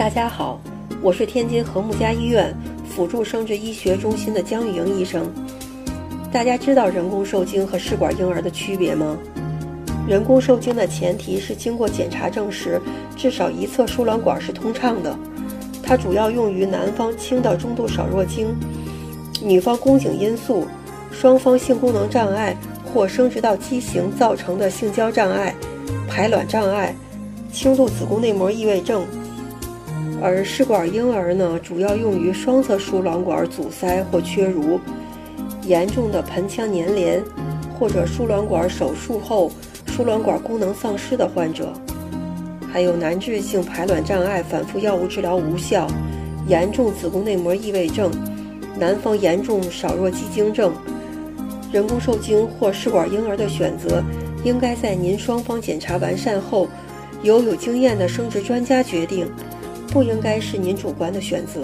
大家好，我是天津和睦家医院辅助生殖医学中心的姜玉莹医生。大家知道人工受精和试管婴儿的区别吗？人工受精的前提是经过检查证实，至少一侧输卵管是通畅的。它主要用于男方轻到中度少弱精，女方宫颈因素、双方性功能障碍或生殖道畸形造成的性交障碍、排卵障碍、轻度子宫内膜异位症。而试管婴儿呢，主要用于双侧输卵管阻塞或缺如、严重的盆腔粘连，或者输卵管手术后。输卵管功能丧失的患者，还有难治性排卵障碍，反复药物治疗无效，严重子宫内膜异位症，男方严重少弱肌精症，人工受精或试管婴儿的选择，应该在您双方检查完善后，由有经验的生殖专家决定，不应该是您主观的选择。